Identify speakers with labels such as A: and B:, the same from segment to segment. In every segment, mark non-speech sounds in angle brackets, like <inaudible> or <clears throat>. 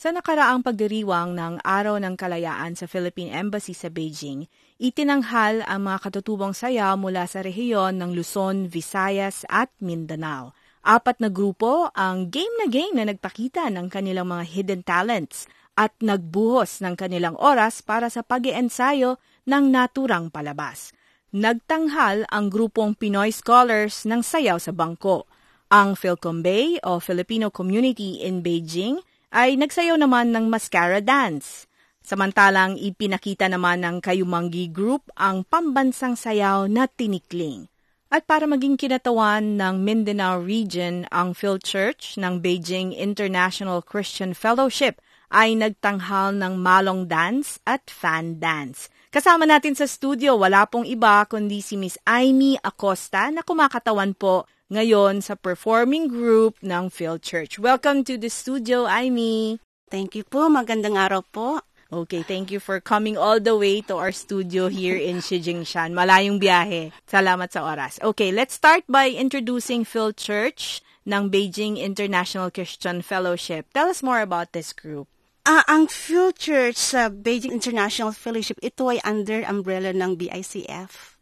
A: Sa nakaraang pagdiriwang ng Araw ng Kalayaan sa Philippine Embassy sa Beijing, itinanghal ang mga katutubong sayaw mula sa rehiyon ng Luzon, Visayas at Mindanao. Apat na grupo ang game na game na nagpakita ng kanilang mga hidden talents at nagbuhos ng kanilang oras para sa pag ensayo ng naturang palabas. Nagtanghal ang grupong Pinoy Scholars ng Sayaw sa Bangko. Ang Philcombay o Filipino Community in Beijing – ay nagsayaw naman ng mascara dance. Samantalang ipinakita naman ng Kayumangi Group ang pambansang sayaw na tinikling. At para maging kinatawan ng Mindanao Region, ang Phil Church ng Beijing International Christian Fellowship ay nagtanghal ng malong dance at fan dance. Kasama natin sa studio, wala pong iba kundi si Miss Amy Acosta na kumakatawan po ngayon sa performing group ng Phil Church. Welcome to the studio, Amy.
B: Thank you po. Magandang araw po.
A: Okay, thank you for coming all the way to our studio here in <laughs> Shijingshan. Malayong biyahe. Salamat sa oras. Okay, let's start by introducing Phil Church ng Beijing International Christian Fellowship. Tell us more about this group.
B: Uh, ang Phil Church sa uh, Beijing International Fellowship, ito ay under umbrella ng BICF.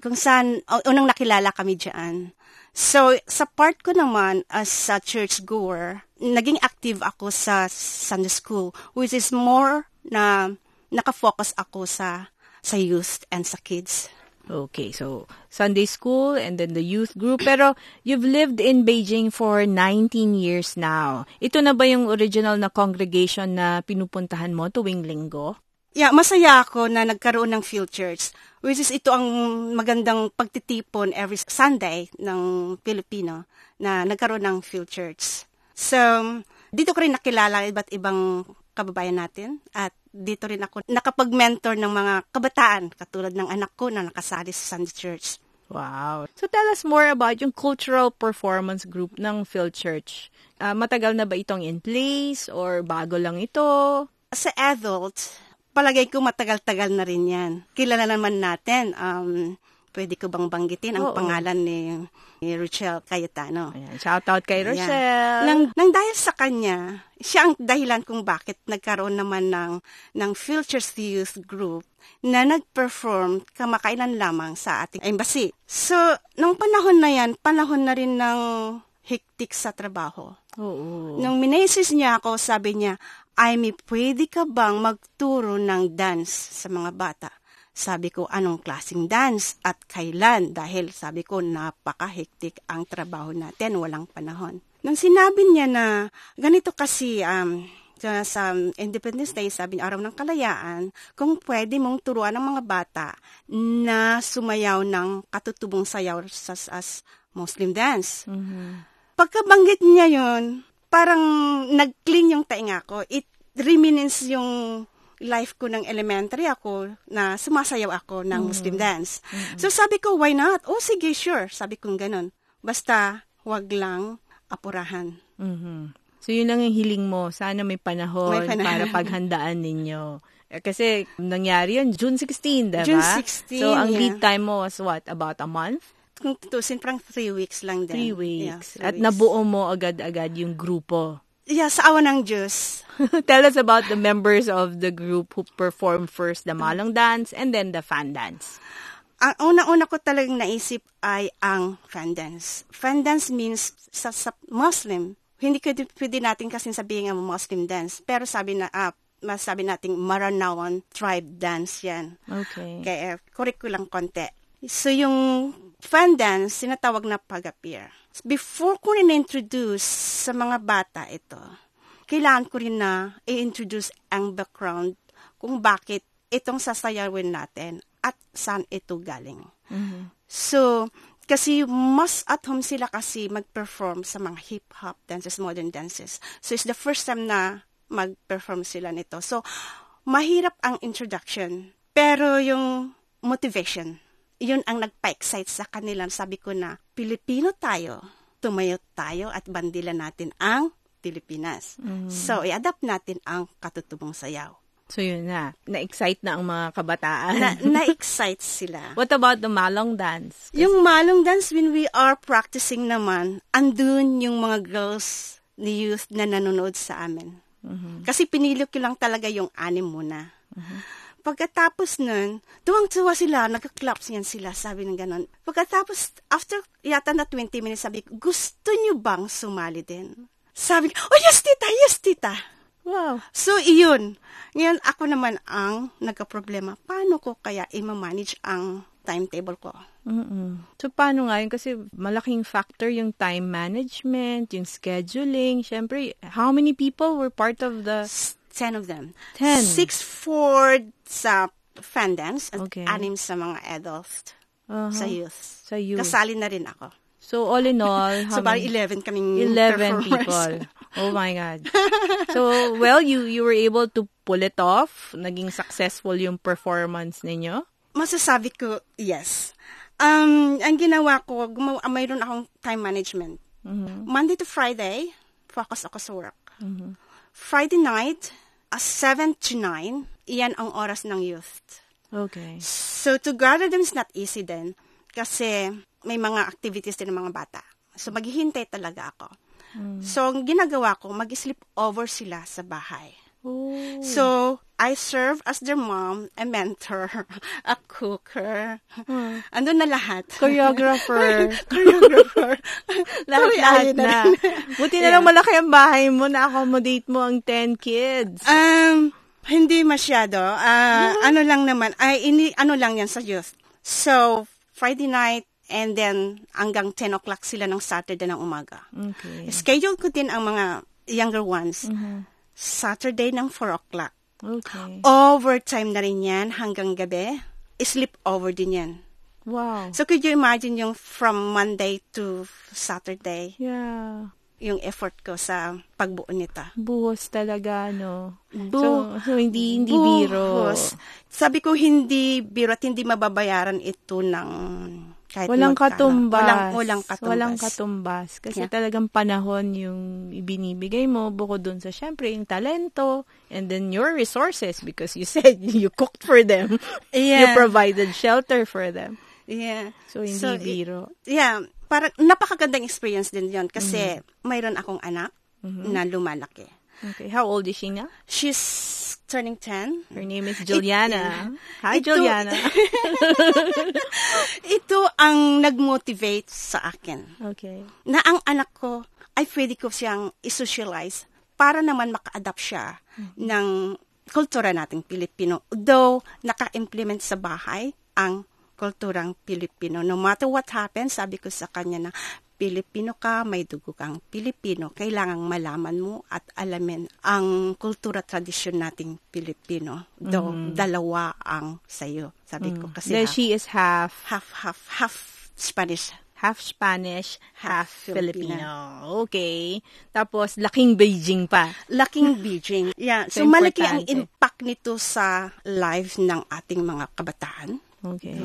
B: Kung saan, unang nakilala kami dyan. So, sa part ko naman as a church goer, naging active ako sa Sunday school, which is more na nakafocus ako sa sa youth and sa kids.
A: Okay, so Sunday school and then the youth group. Pero you've lived in Beijing for 19 years now. Ito na ba yung original na congregation na pinupuntahan mo tuwing linggo?
B: Yeah, masaya ako na nagkaroon ng field church. Which is ito ang magandang pagtitipon every Sunday ng Pilipino na nagkaroon ng field church. So, dito ko rin nakilala iba't ibang kababayan natin at dito rin ako nakapag-mentor ng mga kabataan katulad ng anak ko na nakasali sa Sunday Church.
A: Wow. So tell us more about yung cultural performance group ng Phil Church. Uh, matagal na ba itong in place or bago lang ito?
B: Sa adult, palagay ko matagal-tagal na rin yan. Kilala naman natin, um, pwede ko bang banggitin ang Oo. pangalan ni, ni Rochelle Cayetano.
A: Ayan, shout out kay Rochelle.
B: Ayan. Nang, nang dahil sa kanya, siya ang dahilan kung bakit nagkaroon naman ng, ng Filters Youth Group na nag-perform kamakailan lamang sa ating embassy. So, nung panahon na yan, panahon na rin ng hektik sa trabaho.
A: Oo.
B: Nung minesis niya ako, sabi niya, Amy, pwede ka bang magturo ng dance sa mga bata? Sabi ko, anong klaseng dance at kailan? Dahil sabi ko, napakahektik ang trabaho natin, walang panahon. Nang sinabi niya na ganito kasi um, sa, sa Independence Day, sabi niya, araw ng kalayaan, kung pwede mong turuan ng mga bata na sumayaw ng katutubong sayaw sa as Muslim dance.
A: Mm-hmm.
B: Pagkabanggit niya yon parang nag-clean yung tainga ko. It reminisce yung life ko ng elementary ako na sumasayaw ako ng mm-hmm. Muslim dance. Mm-hmm. So sabi ko, why not? Oh, sige, sure. Sabi ko ganun. Basta, wag lang apurahan.
A: Mm-hmm. So yun lang yung hiling mo. Sana may panahon, may panahon. para paghandaan ninyo. Eh, kasi nangyari yun, June 16, diba?
B: June 16,
A: So ang
B: yeah.
A: lead time mo was what? About a month?
B: Kung tutusin, parang three weeks lang din.
A: Three weeks. Yeah, three At weeks. nabuo mo agad-agad yung grupo.
B: Yeah, sa awa ng Diyos. <laughs>
A: Tell us about the members of the group who performed first the malong dance and then the fan dance.
B: Ang una-una ko talagang naisip ay ang fan dance. Fan dance means sa, sa Muslim, hindi ko pwede natin kasi sabihin ang Muslim dance. Pero sabi na, ah, masabi nating Maranawan tribe dance yan.
A: Okay.
B: Kaya, correct ko lang konti. So, yung fan dance, sinatawag na pag-appear. Before ko rin introduce sa mga bata ito, kailangan ko rin na i-introduce ang background kung bakit itong sasayawin natin at saan ito galing.
A: Mm-hmm.
B: So, kasi mas at home sila kasi mag-perform sa mga hip-hop dances, modern dances. So, it's the first time na mag-perform sila nito. So, mahirap ang introduction. Pero yung motivation, yun ang nagpa-excite sa kanila. Sabi ko na, Pilipino tayo, tumayo tayo at bandila natin ang Pilipinas. So, i-adapt natin ang katutubong sayaw.
A: So yun na, na-excite na ang mga kabataan.
B: Na, <laughs> na-excite sila.
A: What about the malong dance?
B: Yung malong dance, when we are practicing naman, andun yung mga girls ni youth na nanonood sa amin. Kasi pinili ko lang talaga yung anim muna. Pagkatapos nun, tuwang-tuwa sila, nagka-claps yan sila, sabi ng ganon. Pagkatapos, after yata na 20 minutes, sabi ko, gusto nyo bang sumali din? Sabi ko, oh yes, tita, yes, tita.
A: Wow.
B: So, iyon. Ngayon, ako naman ang nagka-problema. Paano ko kaya i-manage ang timetable ko?
A: mm So, paano nga yun? Kasi malaking factor yung time management, yung scheduling. Siyempre, how many people were part of the...
B: S- Ten of them.
A: Ten.
B: Six for sa fan dance at
A: Okay.
B: anim sa mga adults
A: Uh-huh.
B: sa youth.
A: Sa youth.
B: Kasali na rin ako.
A: So, all in <laughs> all, how
B: so,
A: many?
B: 11 kaming
A: 11
B: performers.
A: people. Oh my God. <laughs> So, well, you you were able to pull it off. Naging successful yung performance ninyo.
B: Masasabi ko, yes. Um, ang ginawa ko, gumawa, mayroon akong time management.
A: Mhm.
B: Monday to Friday, focus ako sa work. Friday night, uh, 7 to 9, iyan ang oras ng youth.
A: Okay.
B: So, to gather them is not easy din. Kasi may mga activities din ng mga bata. So, maghihintay talaga ako. So, ang ginagawa ko, mag-sleep over sila sa bahay.
A: Oh.
B: So, I serve as their mom, a mentor, <laughs> a cooker. Andun na lahat.
A: Choreographer. <laughs>
B: Choreographer. <laughs>
A: Lahat-lahat
B: Ayun
A: na.
B: rin.
A: Buti na lang malaki ang bahay mo na accommodate mo ang 10 kids.
B: Um, hindi masyado. Ah, Ano lang naman, ay, ini, ano lang yan sa youth. So, Friday night, and then hanggang 10 o'clock sila ng Saturday ng umaga.
A: Okay.
B: Schedule ko din ang mga younger ones. Saturday ng 4 o'clock.
A: Okay.
B: Overtime na rin yan hanggang gabi. Sleep over din yan.
A: Wow.
B: So, could you imagine yung from Monday to Saturday,
A: Yeah.
B: yung effort ko sa pagbuo nito?
A: Buhos talaga, no?
B: Bu-
A: so, so, hindi, hindi biro.
B: Buhos. Sabi ko, hindi biro at hindi mababayaran ito ng kahit
A: Walang
B: magkano.
A: katumbas.
B: Walang, walang katumbas.
A: Walang katumbas. Kasi
B: Yeah.
A: talagang panahon yung ibinibigay mo bukod dun sa syempre yung talento and then your resources because you <laughs> said you cooked for them. You
B: Yeah.
A: provided shelter for them.
B: Yeah.
A: So, hindi
B: So,
A: biro.
B: Yeah. Parang napakagandang experience din yon kasi
A: Mm-hmm.
B: mayroon akong anak na lumalaki.
A: Okay. How old is she now?
B: She's turning 10.
A: Her name is Juliana. Hi,
B: Ito-
A: Juliana. <laughs>
B: Ito ang nag-motivate sa akin.
A: okay.
B: na ang anak ko ay pwede ko siyang isocialize para naman maka-adapt siya ng kultura nating Pilipino. Though, naka-implement sa bahay ang kulturang Pilipino. No matter what happens, sabi ko sa kanya na, Pilipino ka, may dugo kang Pilipino. Kailangang malaman mo at alamin ang kultura tradisyon nating Pilipino. Though, dalawa ang sayo. Sabi ko kasi
A: Then
B: half,
A: she is half
B: half, half, half Spanish,
A: half Spanish, half,
B: Half
A: Filipino.
B: Filipino.
A: Okay. Tapos, laking Beijing pa.
B: laking Beijing. <laughs> Yeah,
A: So,
B: so, malaki ang impact nito sa life ng ating mga kabataan.
A: Okay.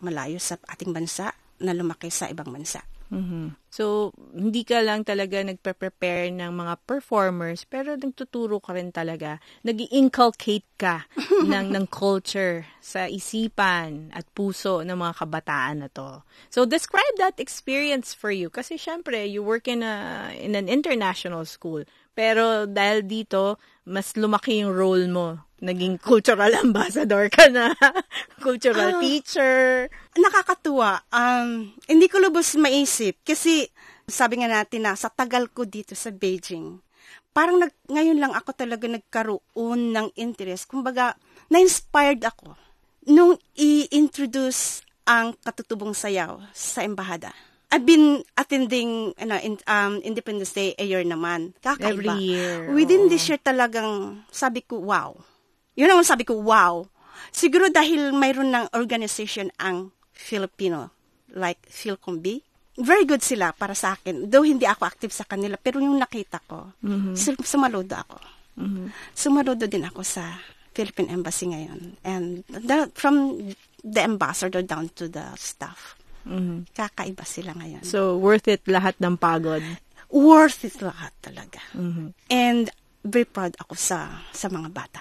B: Malayo sa ating bansa na lumaki sa ibang bansa.
A: Mhm. So, hindi ka lang talaga nagpe-prepare ng mga performers, pero nagtuturo ka rin talaga. nag inculcate ka <laughs> ng, ng culture sa isipan at puso ng mga kabataan na to. So, describe that experience for you. Kasi syempre, you work in, a, in an international school. Pero dahil dito, mas lumaki yung role mo. Naging cultural <laughs> ambassador ka na. <laughs> cultural teacher.
B: Nakakatuwa. Um, hindi ko lubos maisip kasi sabi nga natin na sa tagal ko dito sa Beijing, parang nag, ngayon lang ako talaga nagkaroon ng interest. Kumbaga, na-inspired ako nung i-introduce ang katutubong sayaw sa embahada. I've been attending ano, in, um, Independence Day a year naman. Kakaiba.
A: Every year,
B: Within
A: oo.
B: this year talagang sabi ko, wow. Yun ang sabi ko, wow. Siguro dahil mayroon ng organization ang Filipino, like Philcombi. Very good sila para sa akin. Though hindi ako active sa kanila, pero yung nakita ko,
A: Mm-hmm.
B: sumaludo ako. Sumaludo din ako sa Philippine Embassy ngayon. And the, from the ambassador down to the staff.
A: Mhm.
B: Kakaiba sila ngayon.
A: So, worth it lahat ng pagod.
B: Worth it lahat talaga.
A: Mhm.
B: And very proud ako sa sa mga bata.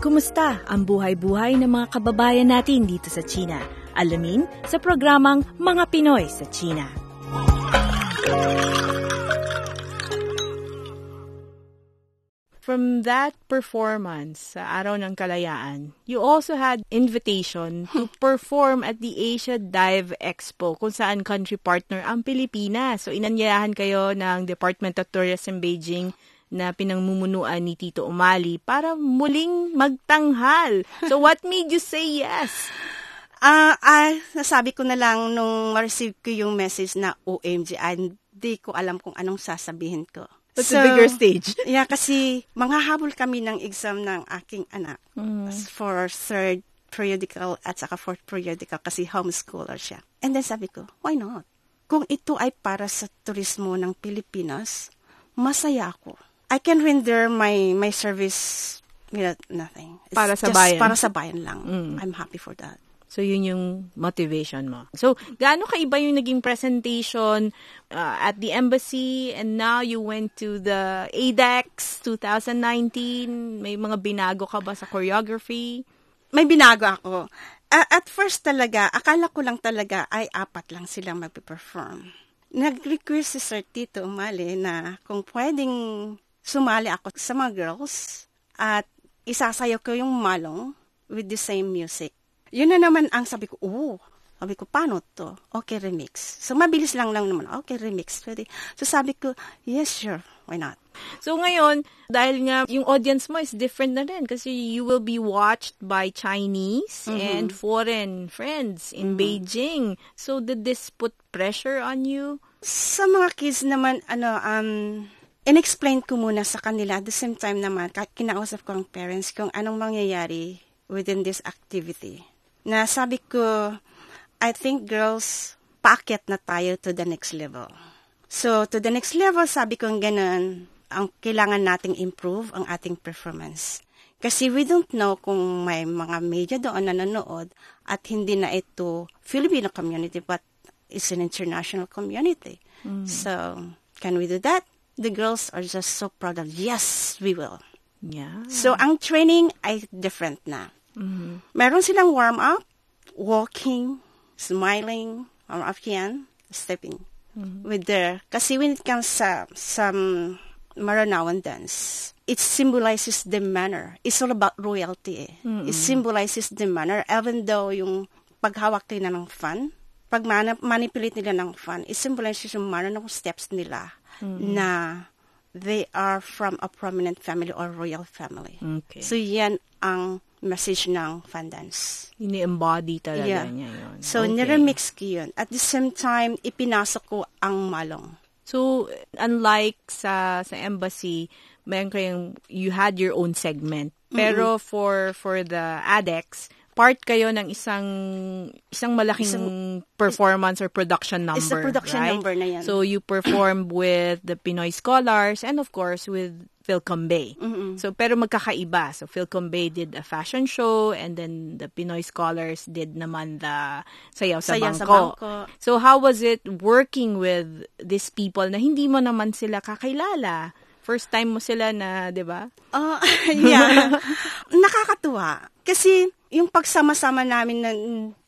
A: Kumusta ang buhay-buhay ng mga kababayan natin dito sa China? Alamin sa programang Mga Pinoy sa China. From that performance sa Araw ng Kalayaan, you also had invitation to <laughs> perform at the Asia Dive Expo kung saan country partner ang Pilipinas. So inanyayahan kayo ng Department of Tourism Beijing na pinangmumunuan ni Tito Umali para muling magtanghal. So what made you say yes?
B: Ah, ah, nasabi ko na lang nung ma-receive ko yung message na OMG, ah, hindi ko alam kung anong sasabihin ko.
A: That's a bigger stage. <laughs>
B: Yeah, kasi manghahabol kami ng exam ng aking anak for third periodical at saka fourth periodical kasi homeschooler siya. And then sabi ko, why not? Kung ito ay para sa turismo ng Pilipinas, masaya ako. I can render my my service with nothing. It's
A: Para sa
B: just
A: bayan.
B: Para sa bayan lang. I'm happy for that.
A: So, yun yung motivation mo. So, gaano kaiba yung naging presentation uh, at the embassy and now you went to the ADEX 2019? May mga binago ka ba sa choreography?
B: may binago ako. A- at first talaga, akala ko lang talaga ay apat lang silang magpe-perform. Nag-request si Sir Tito Umali na kung pwedeng sumali ako sa mga girls at isasayaw ko yung malong with the same music. Yun na naman ang sabi ko, oh, sabi ko, paano to? Okay, remix. So, mabilis lang lang naman. Okay, remix. Pwede. So, sabi ko, yes, sure. Why not?
A: So, ngayon, dahil nga yung audience mo is different na rin kasi you will be watched by Chinese and foreign friends in Beijing. So, did this put pressure on you?
B: Sa mga kids naman, ano, um, in-explain ko muna sa kanila. At the same time naman, kinausap ko ang parents kung anong mangyayari within this activity. Na sabi ko, I think girls, paakyat na tayo to the next level. So, to the next level, sabi ko ganun, ang kailangan nating improve ang ating performance. Kasi we don't know kung may mga media doon na nanonood at hindi na ito Filipino community but it's an international community. So, can we do that? The girls are just so proud of, yes, we will.
A: Yeah.
B: So, ang training ay different na. Meron silang warm-up, walking, smiling, warm-up yan, stepping. With their, kasi when it comes sa some Maranawan dance, it symbolizes the manner. It's all about royalty eh. It symbolizes the manner, even though yung paghawak nila ng fan, pag manipulate nila ng fan, it symbolizes yung manner ng steps nila na they are from a prominent family or royal family.
A: Okay.
B: So, yan ang message ng fan dance.
A: Ini-embody talaga
B: Yeah.
A: niya yun.
B: So,
A: Okay.
B: niremix ko yun. At the same time, ipinasok ko ang malong.
A: So, unlike sa sa embassy, meron kayong, you had your own segment. Pero for for the ADEX, part kayo ng isang isang malaking performance or production number.
B: It's a production
A: right?
B: number na yan.
A: So, you perform with the Pinoy Scholars and of course with Philcom Bay. So, pero magkakaiba. So, Philcom Bay did a fashion show and then the Pinoy Scholars did naman the Sayaw sa
B: Sayaw sa
A: Bangko.
B: Bangko.
A: So, how was it working with these people na hindi mo naman sila kakilala? First time mo sila na, di ba?
B: Oh, <laughs> yeah. Nakakatuwa. Kasi yung pagsama-sama namin na,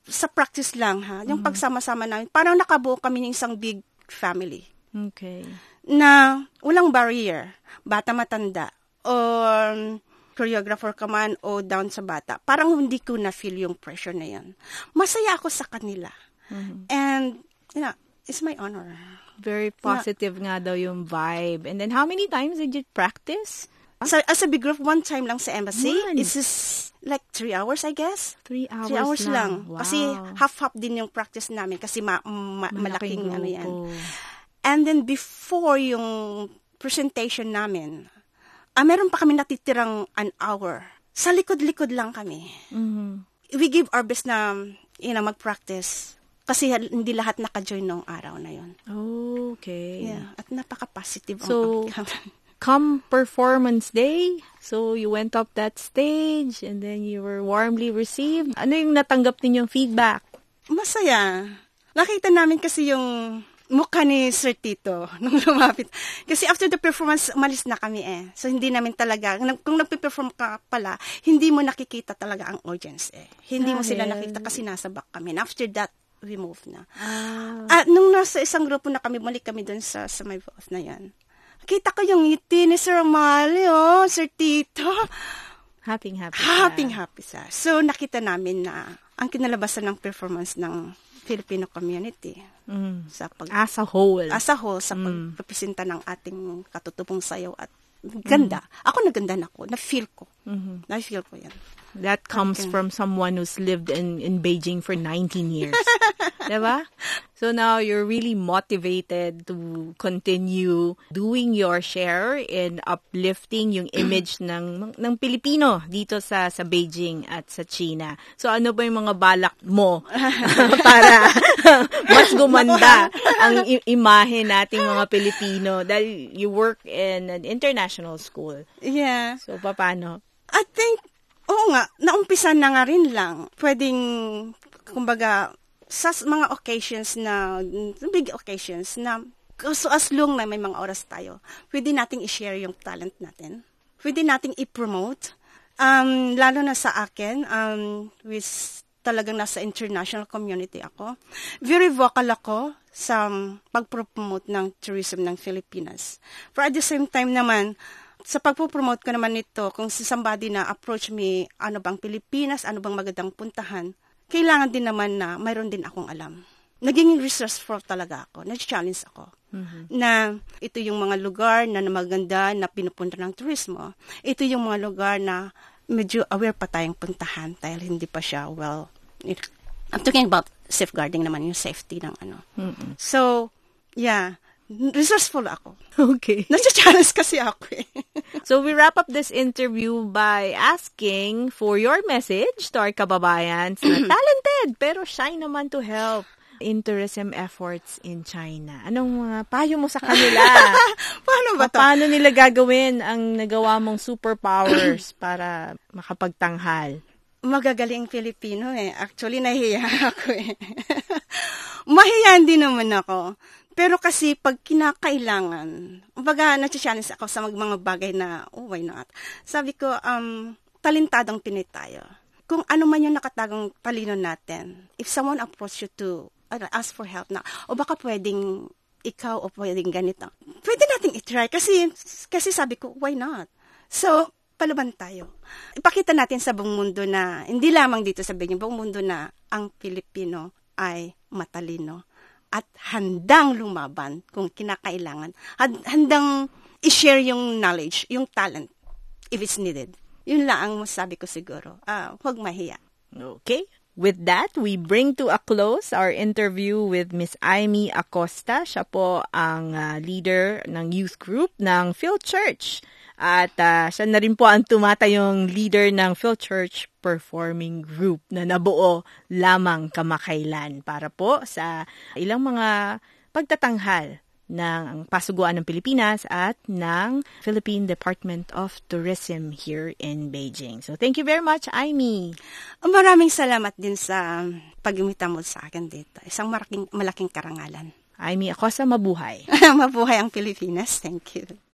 B: sa practice lang ha, yung pagsama-sama namin, parang nakabuo kami ng isang big family
A: Okay.
B: Na walang barrier, bata matanda, or choreographer ka man o down sa bata. Parang hindi ko na-feel yung pressure na yan. Masaya ako sa kanila. And, you know, it's my honor.
A: Very positive nga daw yung vibe. And then, how many times did you practice?
B: So, as a big group, one time lang sa embassy.
A: One?
B: It's just like three hours, I guess.
A: Three hours,
B: Three hours lang.
A: Wow.
B: Kasi half-half din yung practice namin kasi ma- ma- malaking, ano yan. And then before yung presentation namin, ah, meron pa kami natitirang an hour. Sa likod-likod lang kami.
A: Mhm.
B: We give our best na, you know, mag-practice. Kasi hindi lahat naka-join nung araw na yon.
A: Okay.
B: Yeah. At napaka-positive ang
A: So,
B: outcome. <laughs>
A: come performance day, so you went up that stage and then you were warmly received. Ano yung natanggap ninyong feedback?
B: Masaya. Nakita namin kasi yung mukha ni Sir Tito <laughs> nung lumapit. Kasi after the performance, umalis na kami eh. So, hindi namin talaga, kung nagpe-perform ka pala, hindi mo nakikita talaga ang audience eh. Hindi mo sila nakita kasi nasa back kami. And after that, we moved na.
A: Ah.
B: At nung nasa isang grupo na kami, balik kami dun sa, sa my booth na yan. Kita ko yung ngiti ni Sir Mali, oh, Sir Tito.
A: Happy, happy.
B: Happy, happy siya. So, nakita namin na ang kinalabasan ng performance ng Filipino community
A: Mm.
B: sa pag
A: As a whole.
B: as a whole sa
A: Mm.
B: pagrepresenta ng ating katutubong sayaw at ganda. Ako naganda na ako. Na-feel ko.
A: Mhm.
B: Na-feel ko yan.
A: That comes
B: Okay.
A: from someone who's lived in, in Beijing for 19 years. <laughs> diba? So now you're really motivated to continue doing your share in uplifting yung <clears throat> image ng ng Pilipino dito sa sa Beijing at sa China. So ano ba yung mga balak mo <laughs> para <laughs> mas gumanda ang i- imahe nating mga Pilipino dahil you work in an international school.
B: Yeah.
A: So paano?
B: I think, oo nga, naumpisa na nga rin lang. Pwedeng, kumbaga, sa mga occasions na, big occasions na, so as long na may mga oras tayo, pwede nating i-share yung talent natin. Pwede nating i-promote. Um, lalo na sa akin, um, with talagang nasa international community ako. Very vocal ako sa um, pag-promote ng tourism ng Pilipinas. But at the same time naman, sa pagpo-promote ko naman nito, kung si somebody na approach me, ano bang Pilipinas, ano bang magandang puntahan, kailangan din naman na mayroon din akong alam. Naging resourceful talaga ako. Nag-challenge ako. Na ito yung mga lugar na maganda na pinupunta ng turismo. Ito yung mga lugar na medyo aware pa tayong puntahan dahil hindi pa siya well. it- I'm talking about safeguarding naman yung safety ng ano. So, yeah, resourceful ako. <laughs>
A: Okay. <laughs>
B: Nasa-challenge kasi ako eh. <laughs>
A: So we wrap up this interview by asking for your message to our kababayans na <clears throat> talented pero shy naman to help in tourism efforts in China. Anong mga payo mo sa kanila?
B: Paano ba to?
A: Paano nila gagawin ang nagawa mong superpowers <clears throat> para makapagtanghal?
B: Magagaling Filipino eh. Actually, nahiya ako eh. Mahiyan din naman ako. Pero kasi pag kinakailangan, baga na-challenge ako sa mga bagay na, oh, why not? Sabi ko, um, talentadong Pinoy tayo. Kung ano man yung nakatagong talino natin, if someone approach you to uh, ask for help na, o baka pwedeng ikaw o pwedeng ganito, pwede nating itry. Kasi, kasi sabi ko, why not? So, palaban tayo. Ipakita natin sa buong mundo na, hindi lamang dito sa Beijing, buong mundo na ang Pilipino ay matalino at handang lumaban kung kinakailangan. Handang i-share yung knowledge, yung talent, if it's needed. Yun lang ang masabi ko siguro. Ah, huwag mahiya.
A: Okay. With that, we bring to a close our interview with Miss Amy Acosta. Siya po ang ah, leader ng youth group ng Phil Church. At ah, siya na rin po ang tumatayong leader ng Phil Church Performing Group na nabuo lamang kamakailan para po sa ilang mga pagtatanghal ng pasuguan ng Pilipinas at ng Philippine Department of Tourism here in Beijing. So thank you very much, Amy.
B: Maraming salamat din sa pag-imita mo sa akin dito. Isang malaking, malaking karangalan.
A: Amy Acosta, mabuhay. <laughs>
B: Mabuhay ang Pilipinas. Thank you.